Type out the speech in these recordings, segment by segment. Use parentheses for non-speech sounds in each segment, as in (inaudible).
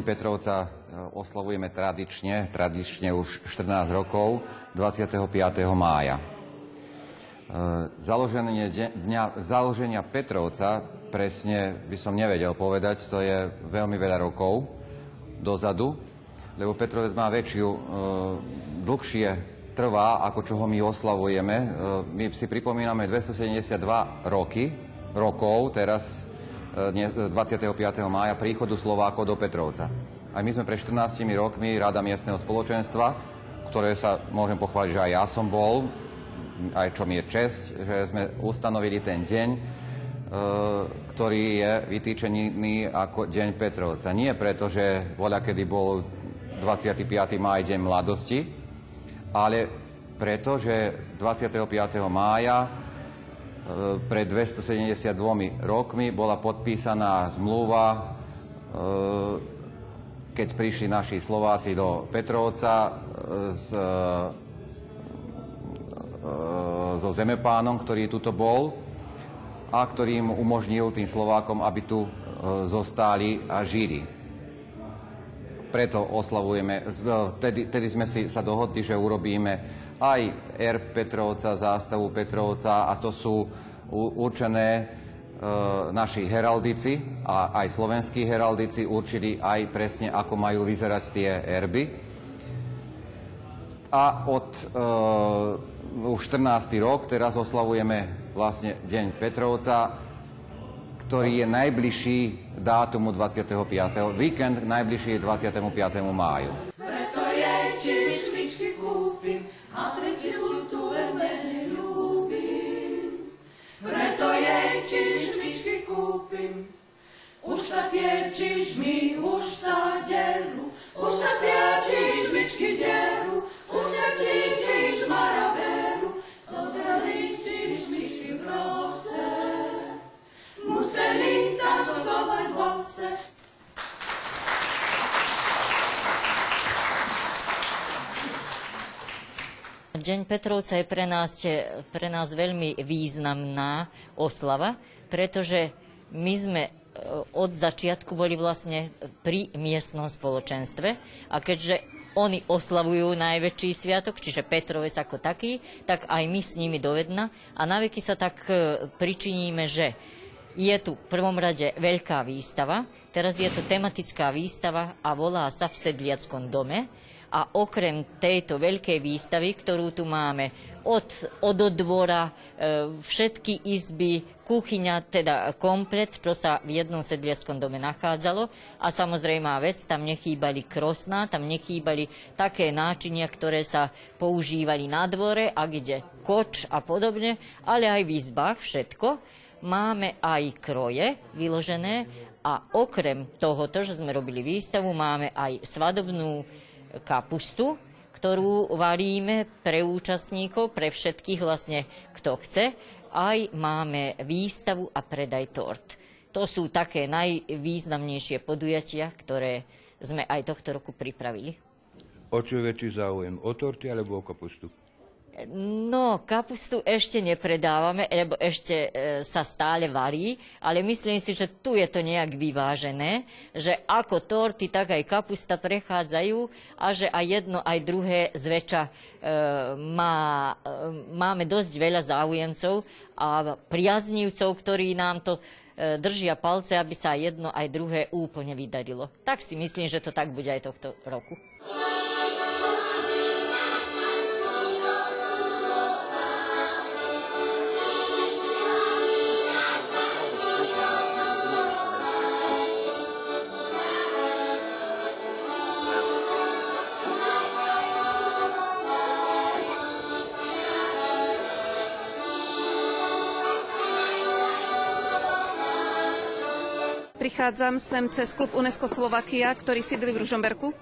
Deň Petrovca e, oslavujeme tradične, tradične už 14 rokov, 25. mája. E, založenie dňa, založenia Petrovca presne by som nevedel povedať, to je veľmi veľa rokov dozadu, lebo Petrovec má väčšiu, e, dlhšie trvá, ako čo ho my oslavujeme. My si pripomíname 272 roky, rokov, teraz 25. mája príchodu Slovákov do Petrovca. Aj my sme pre 14 rokmi Rada miestneho spoločenstva, ktoré sa môžem pochváliť, že aj ja som bol, aj čo mi je čest, že sme ustanovili ten deň, e, ktorý je vytýčený ako Deň Petrovca. Nie preto, že voľa kedy bol 25. máj Deň mladosti, ale preto, že 25. mája E, pred 272 rokmi bola podpísaná zmluva, e, keď prišli naši Slováci do Petrovca s, e, so zemepánom, ktorý tuto bol a ktorý im umožnil tým Slovákom, aby tu zostali a žili. Preto oslavujeme, vtedy, vtedy sme si sa dohodli, že urobíme aj R Petrovca, zástavu Petrovca a to sú určené e, naši heraldici a aj slovenskí heraldici určili aj presne, ako majú vyzerať tie erby. A od e, už 14. rok teraz oslavujeme vlastne Deň Petrovca, ktorý je najbližší dátumu 25. Víkend najbližší je 25. máju. Preto je, či kúpim, a tretiu tu veľmi ľúbim. Preto jej čižmičky kúpim. Už sa tie čižmy, už sa derú, už sa tie čižmičky derú, už sa tie čižmara berú, zodrali čižmičky v rose. Museli tancovať bose, Deň Petrovca je pre nás, pre nás veľmi významná oslava, pretože my sme e, od začiatku boli vlastne pri miestnom spoločenstve a keďže oni oslavujú najväčší sviatok, čiže Petrovec ako taký, tak aj my s nimi dovedna a naveky sa tak e, pričiníme, že je tu v prvom rade veľká výstava, teraz je to tematická výstava a volá sa v Sedliackom dome a okrem tejto veľkej výstavy, ktorú tu máme od, od dvora, e, všetky izby, kuchyňa, teda komplet, čo sa v jednom sedliackom dome nachádzalo. A samozrejme vec, tam nechýbali krosná, tam nechýbali také náčinia, ktoré sa používali na dvore a kde koč a podobne, ale aj v izbách všetko. Máme aj kroje vyložené a okrem tohoto, že sme robili výstavu, máme aj svadobnú kapustu, ktorú varíme pre účastníkov, pre všetkých vlastne, kto chce. Aj máme výstavu a predaj tort. To sú také najvýznamnejšie podujatia, ktoré sme aj tohto roku pripravili. O čo je väčší záujem? O torty alebo o kapustu? No, kapustu ešte nepredávame, lebo ešte e, sa stále varí, ale myslím si, že tu je to nejak vyvážené, že ako torty, tak aj kapusta prechádzajú a že aj jedno, aj druhé zväčša e, má, e, máme dosť veľa záujemcov a priaznívcov, ktorí nám to e, držia palce, aby sa jedno aj druhé úplne vydarilo. Tak si myslím, že to tak bude aj tohto roku. Prichádzam sem cez klub UNESCO Slovakia, ktorý sídli v Ružomberku.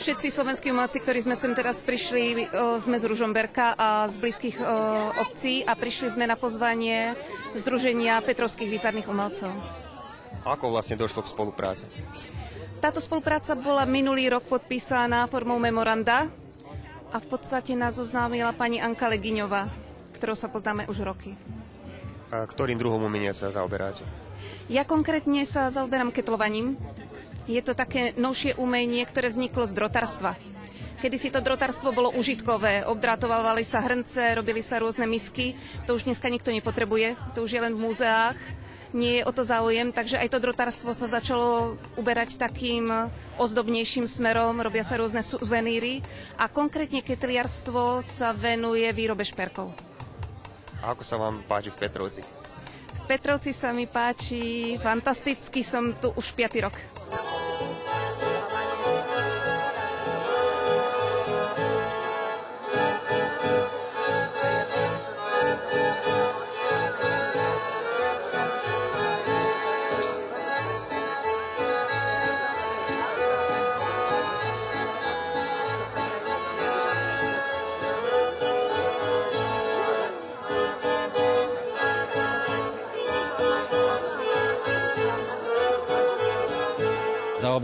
Všetci slovenskí umelci, ktorí sme sem teraz prišli, sme z Ružomberka a z blízkych obcí a prišli sme na pozvanie Združenia Petrovských výtvarných umelcov. Ako vlastne došlo k spolupráce? Táto spolupráca bola minulý rok podpísaná formou memoranda a v podstate nás oznámila pani Anka Legiňová, ktorou sa poznáme už roky. A ktorým druhom umenia sa zaoberáte? Ja konkrétne sa zaoberám ketlovaním Je to také novšie umenie, ktoré vzniklo z drotarstva. Kedy si to drotarstvo bolo užitkové, obdrátovali sa hrnce, robili sa rôzne misky, to už dneska nikto nepotrebuje, to už je len v múzeách, nie je o to záujem, takže aj to drotárstvo sa začalo uberať takým ozdobnejším smerom, robia sa rôzne suveníry. A konkrétne ketliarstvo sa venuje výrobe šperkov. A ako sa vám páči v Petrovci? V Petrovci sa mi páči fantasticky, som tu už 5. rok.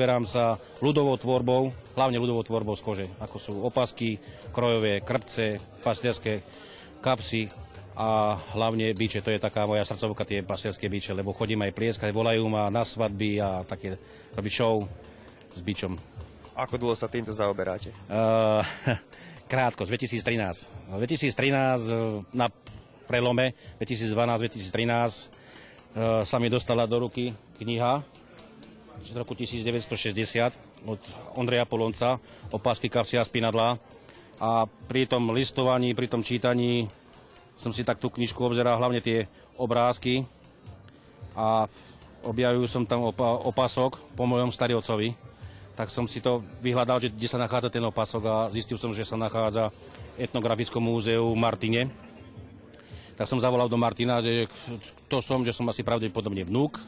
Zaoberám sa ľudovou tvorbou, hlavne ľudovou tvorbou z kože, ako sú opasky, krojové, krpce, pastierské kapsy a hlavne biče. To je taká moja srdcovka, tie pastierské biče, lebo chodím aj plieskať, volajú ma na svadby a také robiť show s bičom. Ako dlho sa týmto zaoberáte? Uh, (laughs) krátko, z 2013. 2013 na prelome 2012-2013 uh, sa mi dostala do ruky kniha z roku 1960 od Ondreja Polonca o pásky a spinadla. A pri tom listovaní, pri tom čítaní som si tak tú knižku obzeral, hlavne tie obrázky a objavil som tam opa- opasok po mojom stariocovi. Tak som si to vyhľadal, že kde sa nachádza ten opasok a zistil som, že sa nachádza v etnografickom múzeu v Martine. Tak som zavolal do Martina, že to som, že som asi pravdepodobne vnúk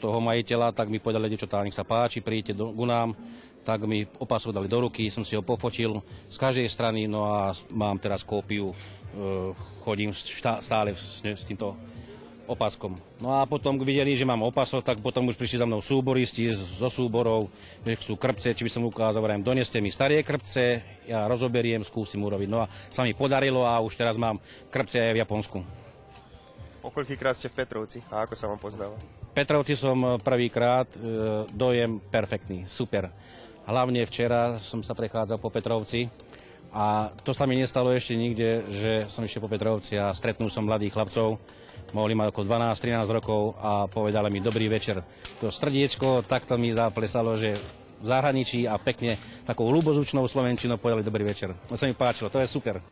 toho majiteľa, tak mi povedali niečo tá, nech sa páči, príďte do, ku nám, tak mi opasok dali do ruky, som si ho pofotil z každej strany, no a mám teraz kópiu, eh, chodím stále s, s týmto opaskom. No a potom videli, že mám opasok, tak potom už prišli za mnou súboristi zo súborov, že sú krpce, či by som ukázal, vrajím, doneste mi staré krpce, ja rozoberiem, skúsim urobiť. No a sa mi podarilo a už teraz mám krpce aj v Japonsku. Pokoľkýkrát ste v Petrovci a ako sa vám pozdáva? Petrovci som eh, prvýkrát, eh, dojem perfektný, super. Hlavne včera som sa prechádzal po Petrovci a to sa mi nestalo ešte nikde, že som išiel po Petrovci a stretnul som mladých chlapcov, mohli mať okolo 12-13 rokov a povedali mi dobrý večer. To srdiečko takto mi zaplesalo, že v zahraničí a pekne takou ľubozúčnou slovenčinou povedali dobrý večer. To sa mi páčilo, to je super.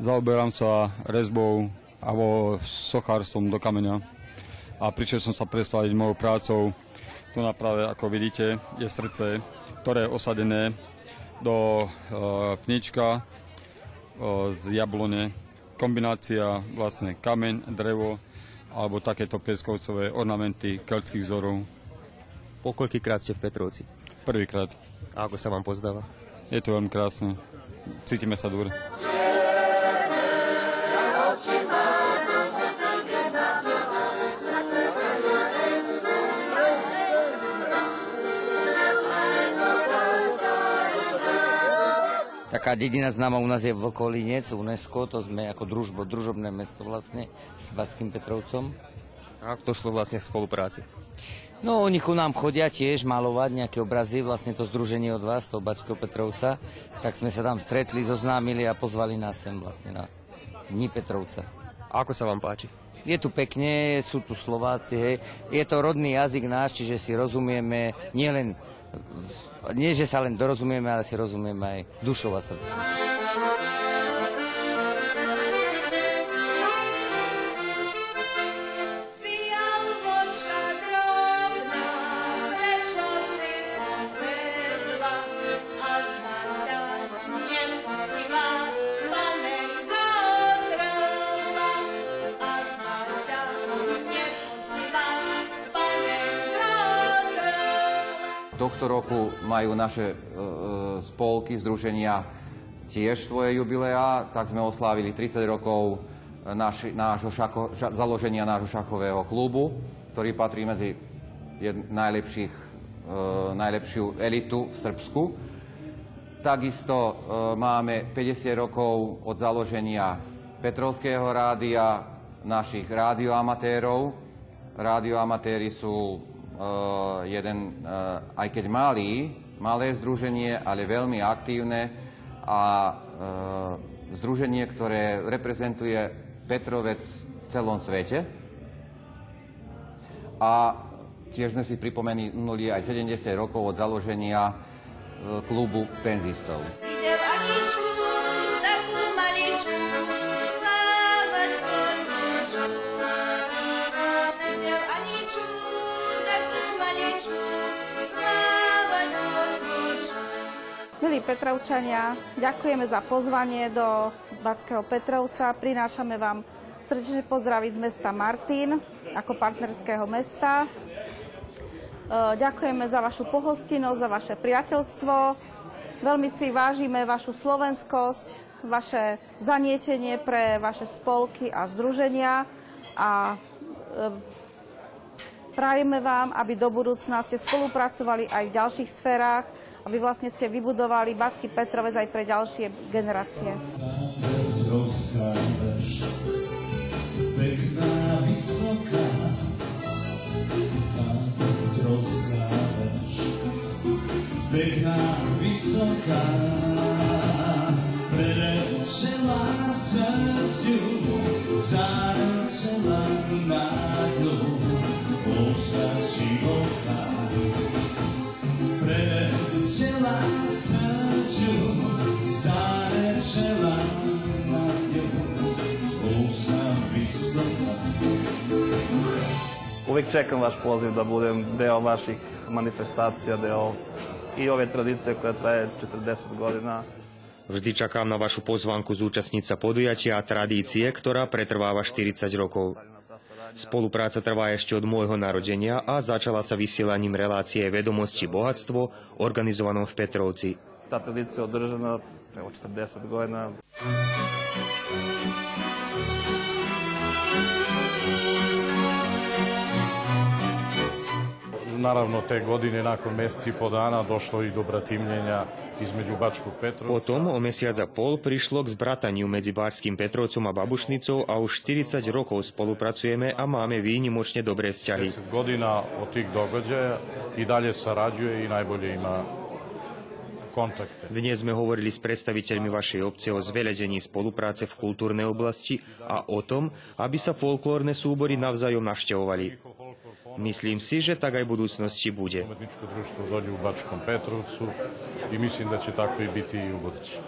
Zaoberám sa rezbou alebo sochárstvom do kameňa a prišiel som sa predstaviť mojou prácou. Tu na práve, ako vidíte, je srdce, ktoré je osadené do e, pnička e, z jablone. Kombinácia vlastne kameň, drevo alebo takéto pieskovcové ornamenty keľských vzorov. Po koľkýkrát ste v Petrovci? Prvýkrát. A ako sa vám pozdáva? Je to veľmi krásne. Cítime sa dobre. Taká dedina známa u nás je Vlkolinec, UNESCO, to sme ako družbo, družobné mesto vlastne s Batským Petrovcom. A to šlo vlastne v spolupráci? No, oni ku nám chodia tiež malovať nejaké obrazy, vlastne to združenie od vás, toho Batského Petrovca, tak sme sa tam stretli, zoznámili a pozvali nás sem vlastne na Dni Petrovca. A ako sa vám páči? Je tu pekne, sú tu Slováci, hej. Je to rodný jazyk náš, čiže si rozumieme nielen nie, že sa len dorozumieme, ale si rozumieme aj dušou a srdcom. Tohto roku majú naše e, e, spolky, združenia tiež svoje jubileá, tak sme oslávili 30 rokov naši, nášho šako, ša, založenia nášho šachového klubu, ktorý patrí medzi jed, najlepších, e, najlepšiu elitu v Srbsku. Takisto e, máme 50 rokov od založenia Petrovského rádia, našich rádioamatérov. Rádioamatéri sú e, jeden, e, aj keď malý, malé združenie, ale veľmi aktívne a e, združenie, ktoré reprezentuje Petrovec v celom svete. A tiež sme si pripomenuli aj 70 rokov od založenia klubu penzistov. Milí Petrovčania, ďakujeme za pozvanie do Batského Petrovca. Prinášame vám srdečne pozdraví z mesta Martin ako partnerského mesta. E, Ďakujeme za vašu pohostinnosť, za vaše priateľstvo. Veľmi si vážime vašu slovenskosť, vaše zanietenie pre vaše spolky a združenia a e, Prajeme vám, aby do budúcna ste spolupracovali aj v ďalších sférach, aby vlastne ste vybudovali Backý Petrovec aj pre ďalšie generácie. Pekná, vysoká. Tá Petrovská veš, pekná, vysoká. Prelečela cestu, postačí oka. Prelečela cestu, začela na ňu, ústa vysoká. Uvijek čekam vaš poziv da budem deo vaših manifestacija, deo i ove tradicije koja traje 40 godina. Vždy čakám na vašu pozvánku zúčastniť sa podujatia a tradície, ktorá pretrváva 40 rokov. Spolupráca trvá ešte od môjho narodenia a začala sa vysielaním relácie Vedomosti bohatstvo, organizovanom v Petrovci. Je održana evo 40 godina. Naravno, te godine nakon mjeseci i po dana došlo i do bratimljenja između Bačkog Petrovca. Potom o mesiac a pol prišlo k zbrataniu medzi Barským Petrovcom a Babušnicou a už 40 rokov spolupracujeme a máme výnimočne dobré vzťahy. 10 godina od tih događaja i dalje sarađuje i najbolje ima. Dnes sme hovorili s predstaviteľmi vašej obce o zveľadení spolupráce v kultúrnej oblasti a o tom, aby sa folklórne súbory navzájom navštevovali. Myslím si, že tak aj v budúcnosti bude. I mislim da će tako i biti i u budući.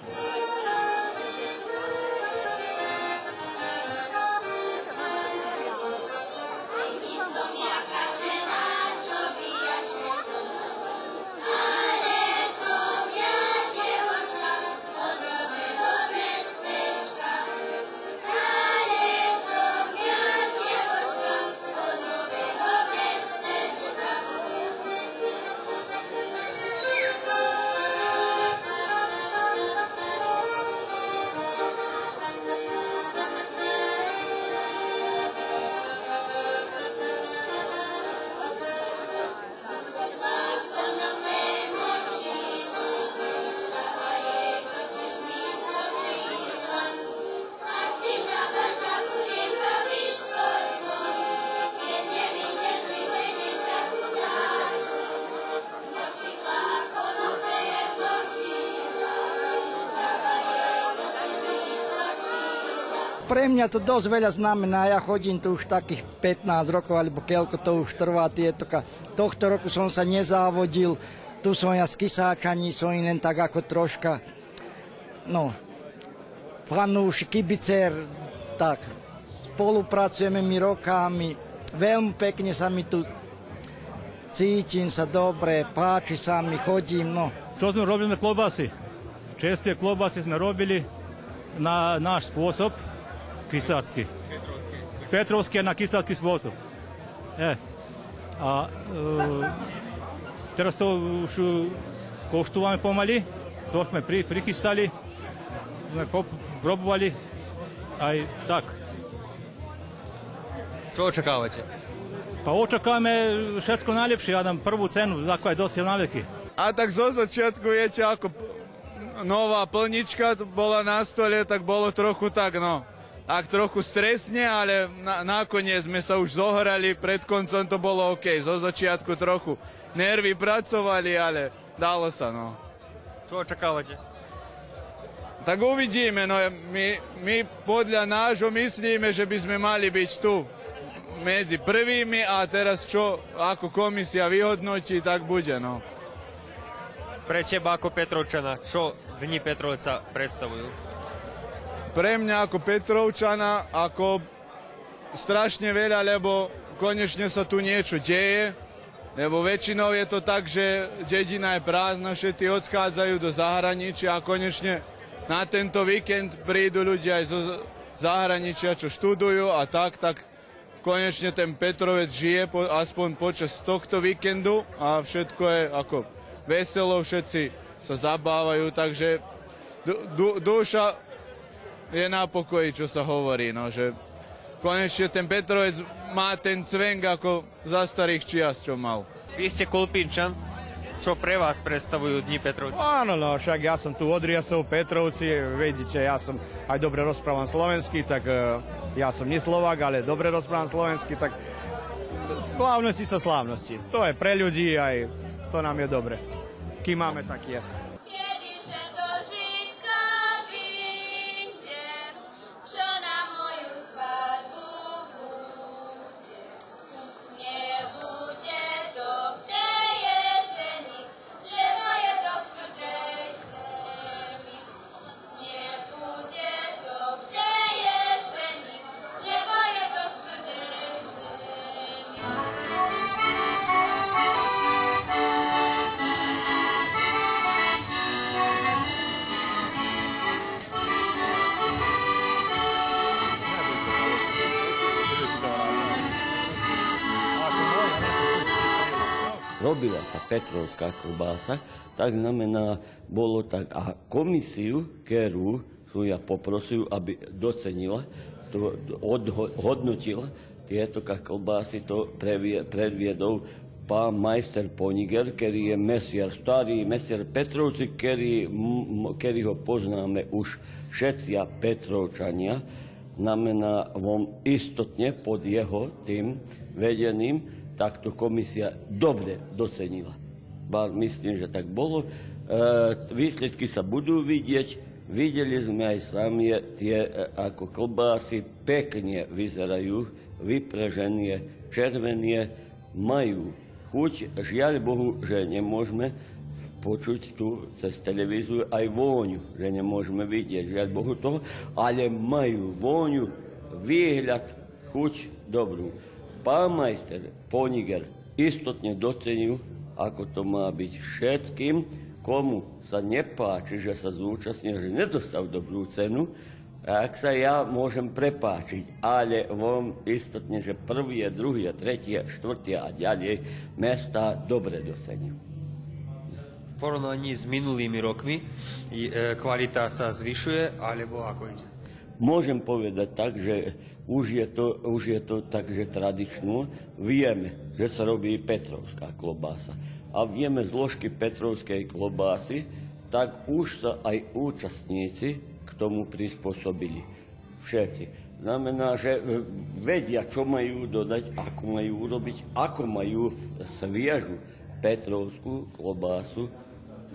Pre mňa to dosť veľa znamená, ja chodím tu už takých 15 rokov, alebo keľko to už trvá tieto. Tohto roku som sa nezávodil, tu som ja z Kysáčaní, som len tak ako troška, no, fanúši, kibicer, tak, spolupracujeme my rokami, veľmi pekne sa mi tu cítim sa dobre, páči sa mi, chodím, no. Što smo robili na klobasi? Česte klobasi smo robili na naš spôsob, kisacki. Petrovski je na kisacki spôsob. E, a e, teraz to už koštujeme pomaly, to sme pri, prichystali, sme probovali, aj tak. Čo očakávate? Pa očakávame všetko najlepšie, ja dám prvú cenu, ako je dosiel na veky. A tak zo začiatku, viete, ako nová plnička bola na stole, tak bolo trochu tak, no, ak trochu stresne, ale na, nakoniec sme sa už zohrali, pred koncom to bolo OK, zo začiatku trochu nervy pracovali, ale dalo sa, no. Čo očakávate? Tak uvidíme, no my, my podľa nášho myslíme, že by sme mali byť tu medzi prvými a teraz čo, ako komisia vyhodnotí, tak bude, no. Pre teba ako Petrovčana, čo Dni Petrovca predstavujú? Pre mňa ako Petrovčana, ako strašne veľa, lebo konečne sa tu niečo deje, lebo väčšinou je to tak, že dedina je prázdna, všetci odchádzajú do zahraničia a konečne na tento víkend prídu ľudia aj zo zahraničia, čo študujú a tak, tak konečne ten Petrovec žije po, aspoň počas tohto víkendu a všetko je ako veselo, všetci sa zabávajú, takže du, du, duša je na pokoji, čo sa hovorí, no, že konečne ten Petrovec má ten cvenk ako za starých čias, čo mal. Vy ste Kolpínčan, čo pre vás predstavujú Dni Petrovca? Áno, no, však ja som tu od Riasov, Petrovci, vidíte, ja som aj dobre rozprávam slovensky, tak uh, ja som nie Slovák, ale dobre rozprávam slovensky, tak slávnosti sa slávnosti. To je pre ľudí, aj to nám je dobre. Kým máme, tak je. Robila sa Petrovská klobása, tak znamená, bolo tak, a komisiu, ktorú som ja poprosil, aby docenila, to, odho, hodnotila tieto klobásy, to previe, predviedol pán majster Poniger, ktorý je mesiar, starý mesiar Petrovci, ktorý, ho poznáme už všetci Petrovčania, znamená vom istotne pod jeho tým vedeným, tak to komisia dobre docenila. Bar myslím, že tak bolo. E, výsledky sa budú vidieť. Videli sme aj sami tie e, ako klobásy pekne vyzerajú, vypraženie, červenie, majú chuť. Žiaľ Bohu, že nemôžeme počuť tu cez televíziu aj vôňu, že nemôžeme vidieť, žiaľ Bohu to, ale majú vôňu, výhľad, chuť dobrú. Pán majster Poniger istotne docenil, ako to má byť všetkým, komu sa nepáči, že sa zúčastnil, že nedostal dobrú cenu, ak sa ja môžem prepáčiť, ale vám istotne, že prvý, druhý, tretí, štvrtý a ďalej mesta dobre docením. V porovnaní s minulými rokmi e, kvalita sa zvyšuje, alebo ako ide? Môžem povedať tak, že už je to, už je to tak, že tradično vieme, že sa robí Petrovská klobása. A vieme zložky Petrovskej klobásy, tak už sa aj účastníci k tomu prispôsobili. Všetci. Znamená, že e, vedia, čo majú dodať, ako majú urobiť, ako majú sviežu Petrovskú klobásu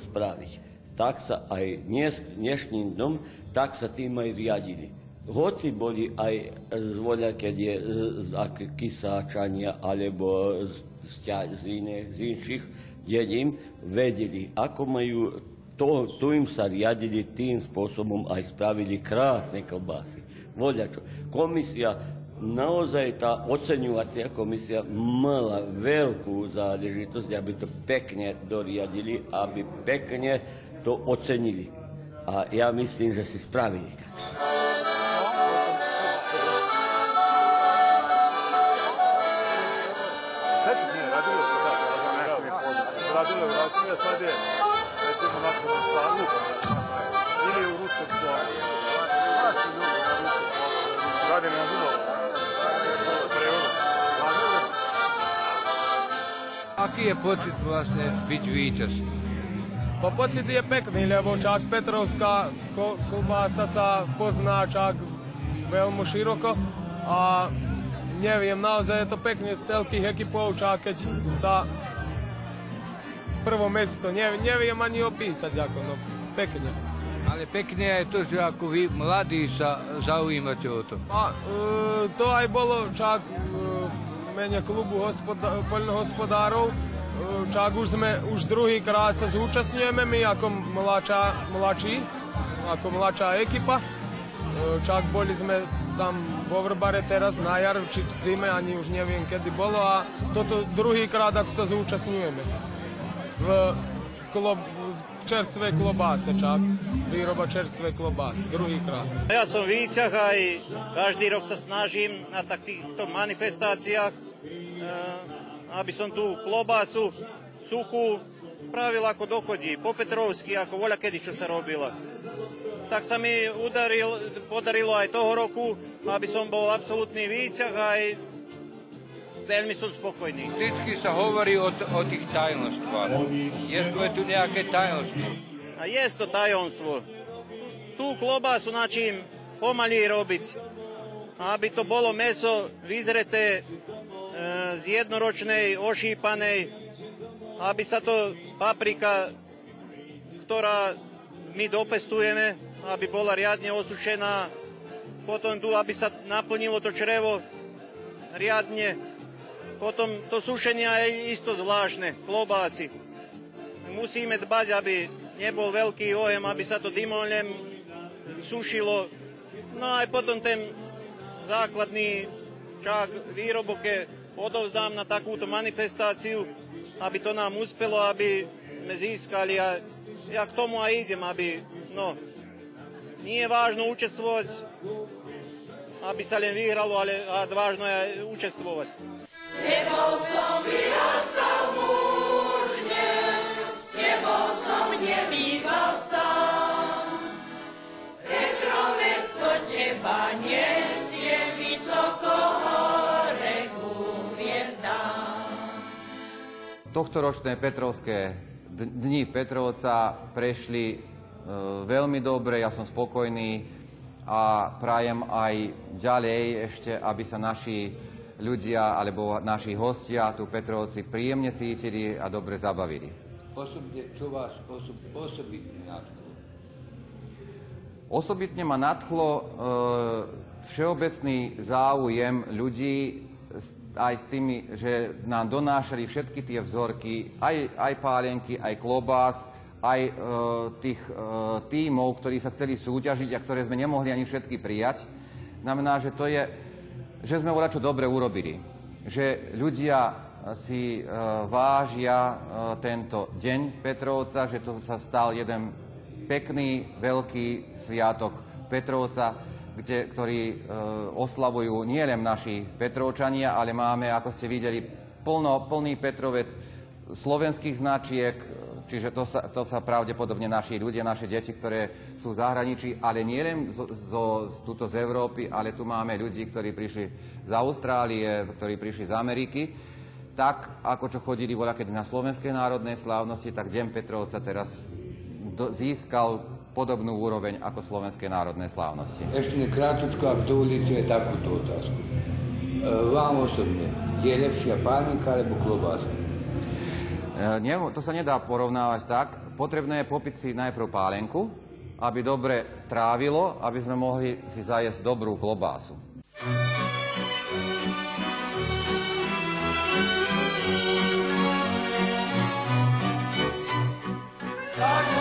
spraviť. Tak sa aj dnes, dnešným dom, tak sa tým aj riadili. Hoci boli aj z voľaké kysáčania alebo z, z, iné, z inších dedín, vedeli, ako majú to, tu im sa riadili tým spôsobom aj spravili krásne klobásy. Voľačo. Komisia, naozaj tá oceňovacia komisia mala veľkú záležitosť, aby to pekne doriadili, aby pekne to ocenili. A ja myslím, že si spravili. Sad je pocit vlastne byť víťaz? Pa pocit je pekný, lebo čak Petrovská klobása sa pozná čak veľmi široko a neviem, naozaj je to pekne z toľkých ekipov, čak keď sa prvo mesto, ne, neviem ani opísať ako, no pekne. Ale pekne je to, že ako vy mladí sa zaujímate o to. A e, to aj bolo čak e, v mene klubu hospoda- poľnohospodárov, e, čak už sme, už druhýkrát sa zúčastňujeme my ako mladšia, mladší, ako mladšia ekipa. E, čak boli sme tam vo Vrbare teraz na jar, či v zime, ani už neviem kedy bolo a toto druhýkrát ako sa zúčastňujeme. V, klob, v čerstvej klobáse čak, výroba čerstvej klobásy, druhýkrát. Ja som v Víciach aj každý rok sa snažím na takýchto manifestáciách, e, aby som tú klobásu suchú pravil ako dochodí, po Petrovsky, ako voľa kedy čo sa robila. Tak sa mi udaril, podarilo aj toho roku, aby som bol absolútny Víciach aj veľmi som spokojný. Vždycky sa hovorí o, o tých tajnostvách. Je tu nejaké tajomstvo? A je to tajomstvo. Tú klobásu načím pomaly robiť, aby to bolo meso vyzreté e, z jednoročnej, ošípanej, aby sa to paprika, ktorá my dopestujeme, aby bola riadne osušená, potom tu, aby sa naplnilo to črevo riadne, potom to sušenie je isto zvláštne, klobásy. Musíme dbať, aby nebol veľký ohem, aby sa to dymolem sušilo. No aj potom ten základný čák výrobok odovzdám na takúto manifestáciu, aby to nám uspelo, aby sme získali a ja k tomu aj idem, aby, no, nie je vážno účestvovať, aby sa len vyhralo, ale vážno je aj Tohtoročné Petrovské dni Petrovca prešli e, veľmi dobre, ja som spokojný a prajem aj ďalej ešte, aby sa naši ľudia alebo naši hostia tu Petrovci príjemne cítili a dobre zabavili. Osobne, čo vás osob, osobitne nadchlo? Osobitne ma nadchlo e, všeobecný záujem ľudí aj s tými, že nám donášali všetky tie vzorky, aj, aj pálenky, aj klobás, aj e, tých e, tímov, ktorí sa chceli súťažiť a ktoré sme nemohli ani všetky prijať. Znamená, že to je, že sme voľa čo dobre urobili. Že ľudia si e, vážia e, tento deň Petrovca, že to sa stal jeden pekný, veľký sviatok Petrovca, kde, ktorý oslavujú nielen naši Petrovčania, ale máme, ako ste videli, plno, plný Petrovec slovenských značiek, čiže to sa, to sa pravdepodobne naši ľudia, naše deti, ktoré sú v zahraničí, ale nielen zo, zo, z, z Európy, ale tu máme ľudí, ktorí prišli z Austrálie, ktorí prišli z Ameriky. Tak, ako čo chodili voľa kedy na Slovenskej národnej slávnosti, tak Deň Petrovca teraz do, získal podobnú úroveň ako Slovenskej národnej slávnosti. Ešte krátko, ak dovolíte, takúto otázku. E, Vám osobne, je lepšia pálinka alebo klobása? E, to sa nedá porovnávať tak. Potrebné je popiť si najprv pálenku, aby dobre trávilo, aby sme mohli si zajesť dobrú klobásu. Tak